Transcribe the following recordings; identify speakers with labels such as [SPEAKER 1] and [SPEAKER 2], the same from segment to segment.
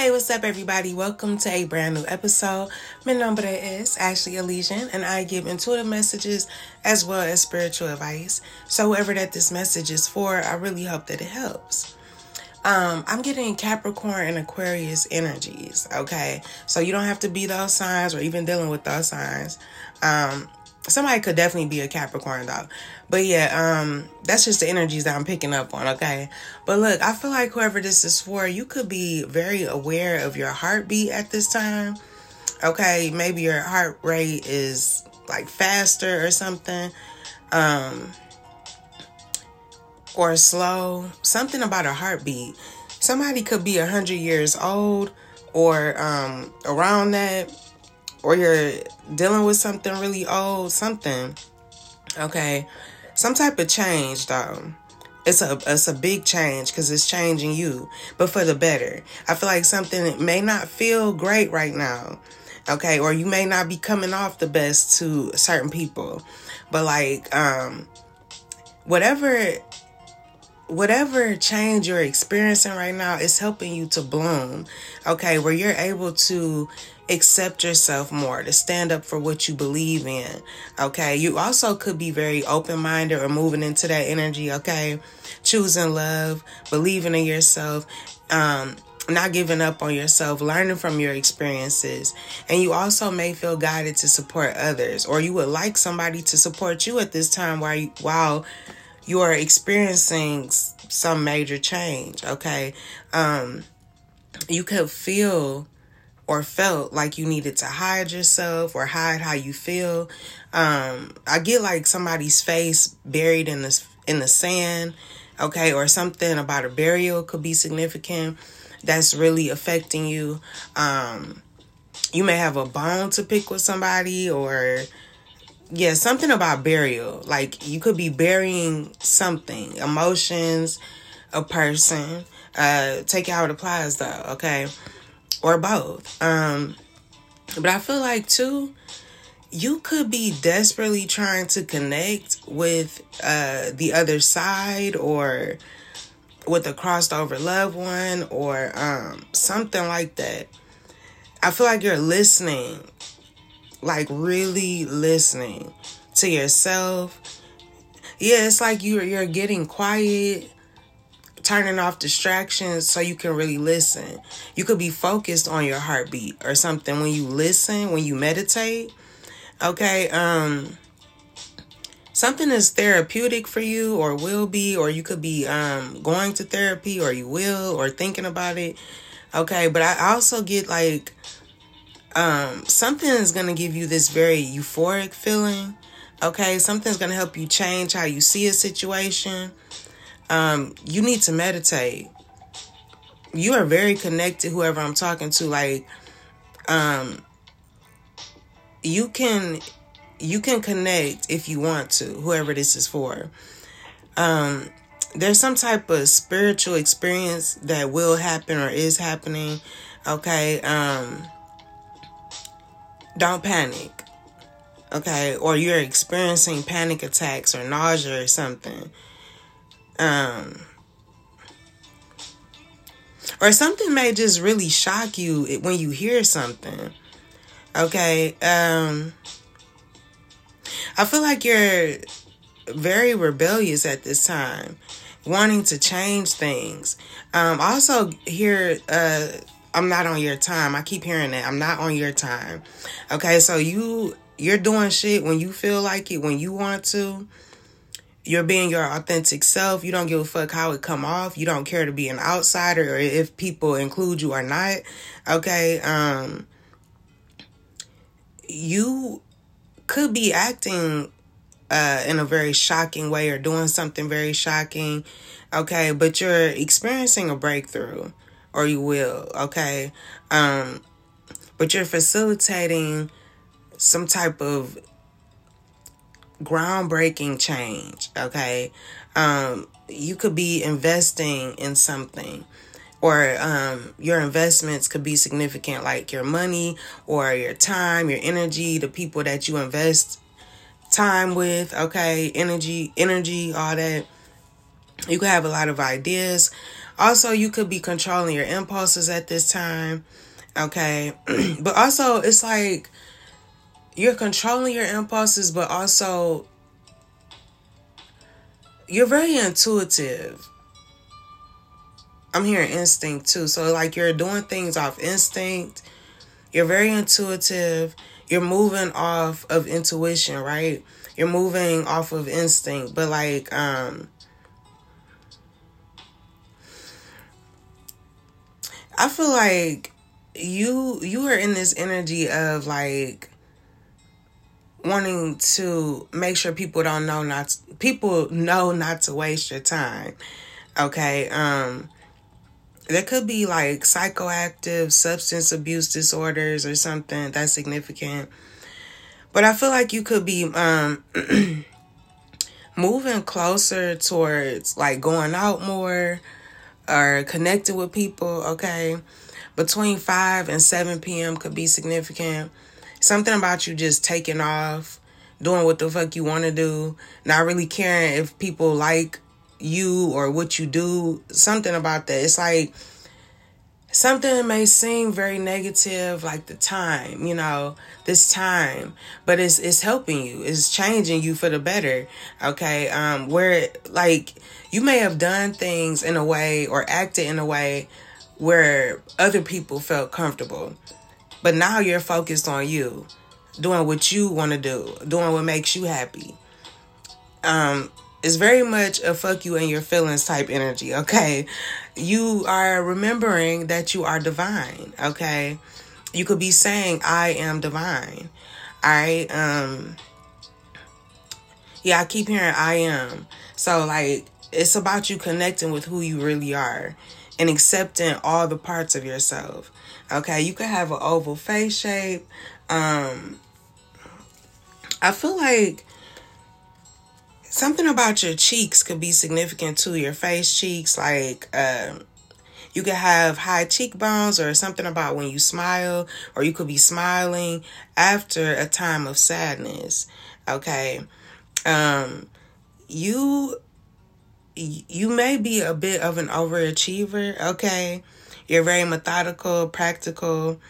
[SPEAKER 1] Hey, what's up, everybody? Welcome to a brand new episode. My number is Ashley Elysian, and I give intuitive messages as well as spiritual advice. So, whoever that this message is for, I really hope that it helps. Um, I'm getting Capricorn and Aquarius energies, okay? So, you don't have to be those signs or even dealing with those signs. Um, somebody could definitely be a Capricorn though. But yeah, um, that's just the energies that I'm picking up on, okay? But look, I feel like whoever this is for, you could be very aware of your heartbeat at this time. Okay, maybe your heart rate is like faster or something. Um or slow. Something about a heartbeat. Somebody could be a hundred years old or um around that or you're dealing with something really old, something. Okay. Some type of change though. It's a it's a big change because it's changing you, but for the better. I feel like something may not feel great right now. Okay, or you may not be coming off the best to certain people. But like um whatever whatever change you're experiencing right now is helping you to bloom. Okay, where you're able to accept yourself more, to stand up for what you believe in. Okay. You also could be very open minded or moving into that energy. Okay. Choosing love, believing in yourself, um, not giving up on yourself, learning from your experiences. And you also may feel guided to support others, or you would like somebody to support you at this time while you, while you are experiencing some major change. Okay. Um, you could feel or felt like you needed to hide yourself or hide how you feel. Um, I get like somebody's face buried in the in the sand, okay, or something about a burial could be significant. That's really affecting you. Um, you may have a bone to pick with somebody, or yeah, something about burial. Like you could be burying something, emotions, a person. Uh, take it how it applies though, okay or both. Um, but I feel like too, you could be desperately trying to connect with uh, the other side or with a crossed over loved one or um, something like that. I feel like you're listening, like really listening to yourself. Yeah, it's like you're you're getting quiet turning off distractions so you can really listen. You could be focused on your heartbeat or something when you listen, when you meditate. Okay, um something is therapeutic for you or will be or you could be um going to therapy or you will or thinking about it. Okay, but I also get like um something is going to give you this very euphoric feeling. Okay, something's going to help you change how you see a situation um, you need to meditate. You are very connected, whoever I'm talking to. Like, um, you can you can connect if you want to, whoever this is for. Um, there's some type of spiritual experience that will happen or is happening. Okay. Um, don't panic. Okay. Or you're experiencing panic attacks or nausea or something um or something may just really shock you when you hear something okay um i feel like you're very rebellious at this time wanting to change things um also here uh i'm not on your time i keep hearing that i'm not on your time okay so you you're doing shit when you feel like it when you want to you're being your authentic self. You don't give a fuck how it come off. You don't care to be an outsider or if people include you or not. Okay. Um, you could be acting uh, in a very shocking way or doing something very shocking. Okay. But you're experiencing a breakthrough or you will. Okay. Um, but you're facilitating some type of groundbreaking change, okay? Um, you could be investing in something or um, your investments could be significant like your money or your time your energy the people that you invest time with okay energy energy all that you could have a lot of ideas Also, you could be controlling your impulses at this time. Okay. but also, it's like you're controlling your impulses, but also you're very intuitive. I'm hearing instinct too. So, like, you're doing things off instinct. You're very intuitive. You're moving off of intuition, right? You're moving off of instinct, but like, um, I feel like you you are in this energy of like wanting to make sure people don't know not to, people know not to waste your time. Okay, um there could be like psychoactive substance abuse disorders or something that's significant. But I feel like you could be um moving closer towards like going out more or connecting with people, okay? Between 5 and 7 p.m. could be significant. Something about you just taking off, doing what the fuck you want to do, not really caring if people like you or what you do. Something about that. It's like something may seem very negative like the time you know this time but it's it's helping you. It's changing you for the better okay? Um where like you may have done things in a way or acted in a way where other people felt comfortable but now you're focused on you doing what you want to do doing what makes you happy. Um it's very much a fuck you and your feelings type energy, okay? You are remembering that you are divine, okay? You could be saying, I am divine. Right. Um yeah, I keep hearing I am. So like it's about you connecting with who you really are and accepting all the parts of yourself. Okay, you could have an oval face shape. Um I feel like something about your cheeks could be significant to your face cheeks like um, you could have high cheekbones or something about when you smile or you could be smiling after a time of sadness okay? Um you you may be a bit of an overachiever okay? You're very methodical practical.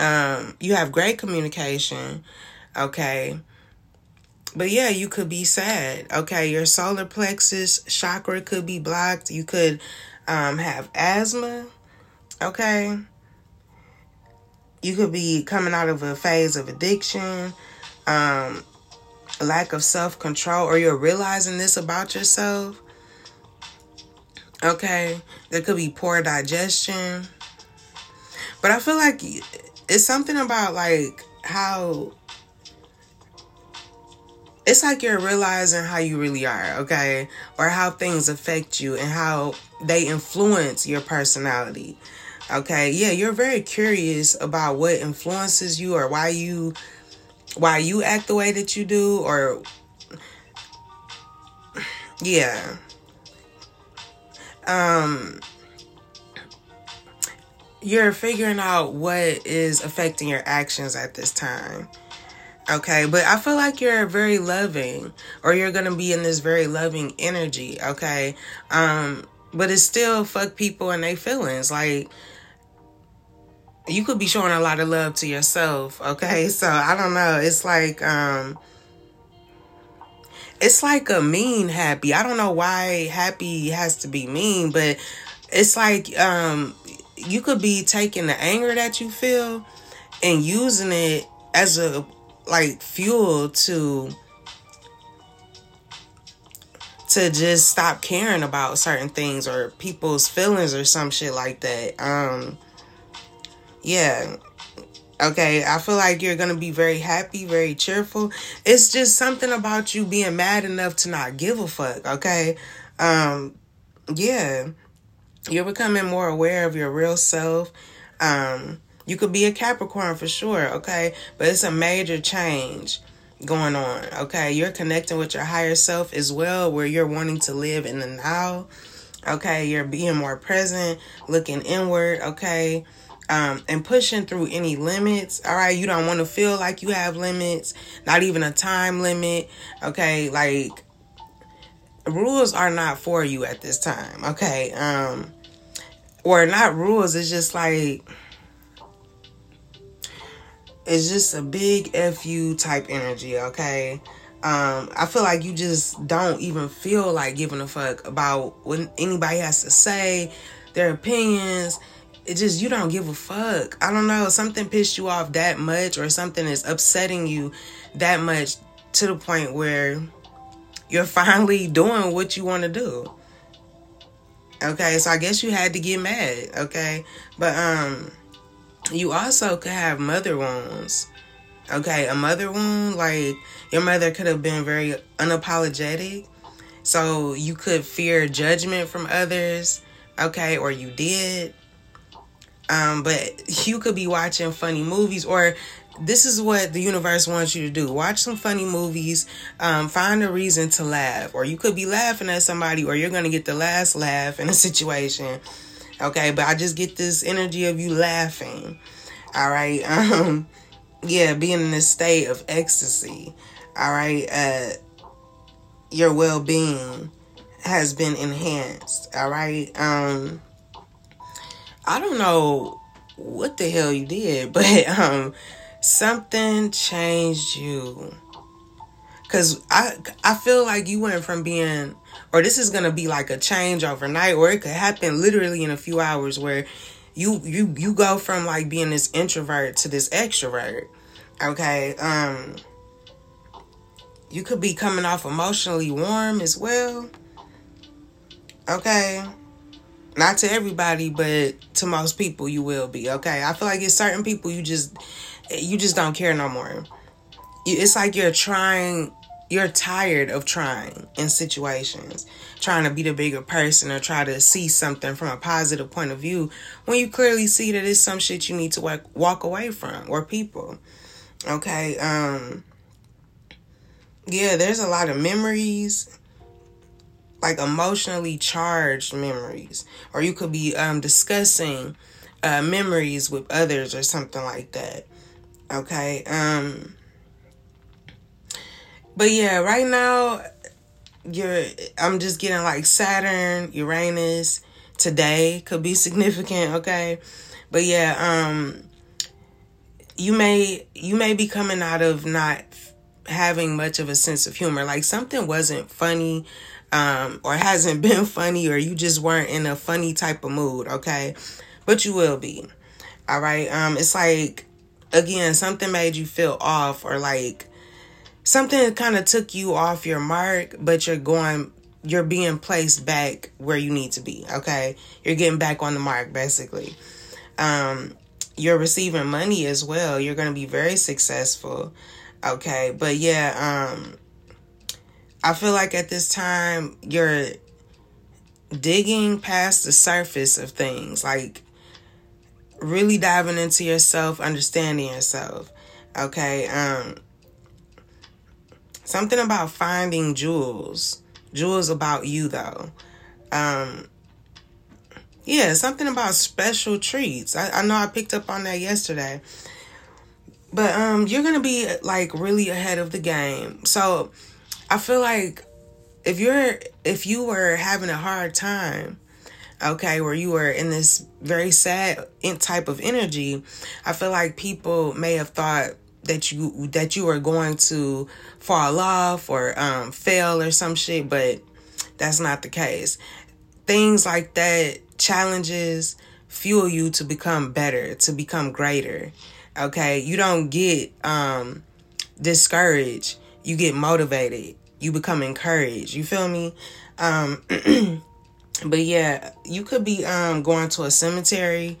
[SPEAKER 1] Um you have great communication okay but yeah, you could be sad. Okay, your solar plexus chakra could be blocked. You could um, have asthma. Okay. You could be coming out of a phase of addiction, um, lack of self control, or you're realizing this about yourself. Okay. There could be poor digestion. But I feel like it's something about like how it's like you're realizing how you really are, okay? Or how things affect you and how they influence your personality. Okay? Yeah, you're very curious about what influences you or why you why you act the way that you do or yeah. Um you're figuring out what is affecting your actions at this time. Okay, but I feel like you're very loving or you're going to be in this very loving energy, okay? Um but it's still fuck people and they feelings like you could be showing a lot of love to yourself, okay? So I don't know. It's like um it's like a mean happy. I don't know why happy has to be mean, but it's like um you could be taking the anger that you feel and using it as a like fuel to to just stop caring about certain things or people's feelings or some shit like that. Um yeah. Okay, I feel like you're gonna be very happy, very cheerful. It's just something about you being mad enough to not give a fuck, okay? Um yeah. You're becoming more aware of your real self. Um you could be a Capricorn for sure, okay? But it's a major change going on, okay? You're connecting with your higher self as well, where you're wanting to live in the now, okay? You're being more present, looking inward, okay? Um, and pushing through any limits. All right, you don't want to feel like you have limits, not even a time limit. Okay, like rules are not for you at this time. Okay, um, or not rules, it's just like it's just a big fu type energy, okay? Um, I feel like you just don't even feel like giving a fuck about what anybody has to say, their opinions. It just you don't give a fuck. I don't know, something pissed you off that much or something is upsetting you that much to the point where you're finally doing what you want to do. Okay, so I guess you had to get mad, okay? But um you also could have mother wounds. Okay, a mother wound, like your mother could have been very unapologetic. So you could fear judgment from others, okay, or you did. Um, but you could be watching funny movies, or this is what the universe wants you to do. Watch some funny movies, um, find a reason to laugh, or you could be laughing at somebody, or you're gonna get the last laugh in a situation Okay, but I just get this energy of you laughing. All right. Um yeah, being in a state of ecstasy. All right. Uh your well-being has been enhanced. All right. Um I don't know what the hell you did, but um something changed you. Cause I I feel like you went from being or this is gonna be like a change overnight, or it could happen literally in a few hours where you you you go from like being this introvert to this extrovert. Okay. Um you could be coming off emotionally warm as well. Okay. Not to everybody, but to most people you will be. Okay. I feel like it's certain people you just you just don't care no more. It's like you're trying you're tired of trying in situations, trying to be the bigger person or try to see something from a positive point of view when you clearly see that it's some shit you need to walk, walk away from or people. Okay, um yeah, there's a lot of memories like emotionally charged memories or you could be um discussing uh memories with others or something like that. Okay? Um but yeah, right now you're I'm just getting like Saturn, Uranus today could be significant, okay? But yeah, um you may you may be coming out of not having much of a sense of humor. Like something wasn't funny um or hasn't been funny or you just weren't in a funny type of mood, okay? But you will be. All right? Um it's like again, something made you feel off or like something kind of took you off your mark, but you're going you're being placed back where you need to be, okay? You're getting back on the mark basically. Um you're receiving money as well. You're going to be very successful. Okay? But yeah, um I feel like at this time you're digging past the surface of things, like really diving into yourself, understanding yourself. Okay? Um Something about finding jewels. Jewels about you though. Um yeah, something about special treats. I, I know I picked up on that yesterday. But um you're gonna be like really ahead of the game. So I feel like if you're if you were having a hard time okay where you were in this very sad type of energy i feel like people may have thought that you that you are going to fall off or um, fail or some shit, but that's not the case. Things like that, challenges, fuel you to become better, to become greater. Okay, you don't get um, discouraged. You get motivated. You become encouraged. You feel me? Um, but yeah, you could be um, going to a cemetery.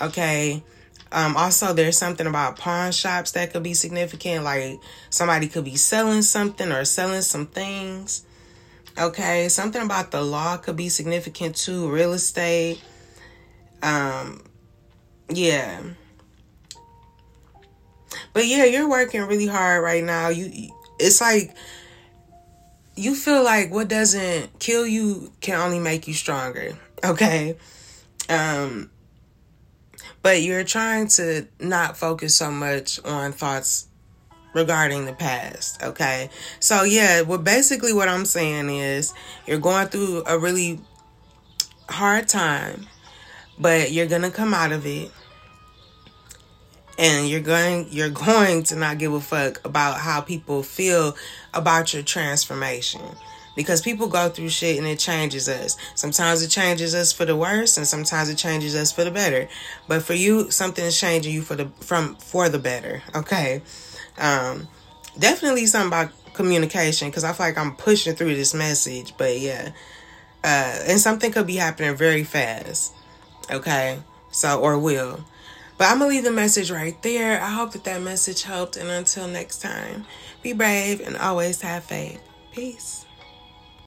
[SPEAKER 1] Okay um, also, there's something about pawn shops that could be significant. Like somebody could be selling something or selling some things. Okay, something about the law could be significant too. Real estate. Um, yeah. But yeah, you're working really hard right now. You, it's like you feel like what doesn't kill you can only make you stronger. Okay. Um but you're trying to not focus so much on thoughts regarding the past okay? So yeah well basically what i'm saying is you're going through a really hard time but you're gonna come out of it. And you're going you're going to not give a fuck about how people feel about your transformation because people go through shit and it changes us. Sometimes it changes us for the worse and sometimes it changes us for the better. But for you something is changing you for the from for the better, okay? Um definitely something about communication because I feel like I'm pushing through this message, but yeah. Uh and something could be happening very fast. Okay? So or will. But I'm going to leave the message right there. I hope that that message helped. And until next time, be brave and always have faith. Peace.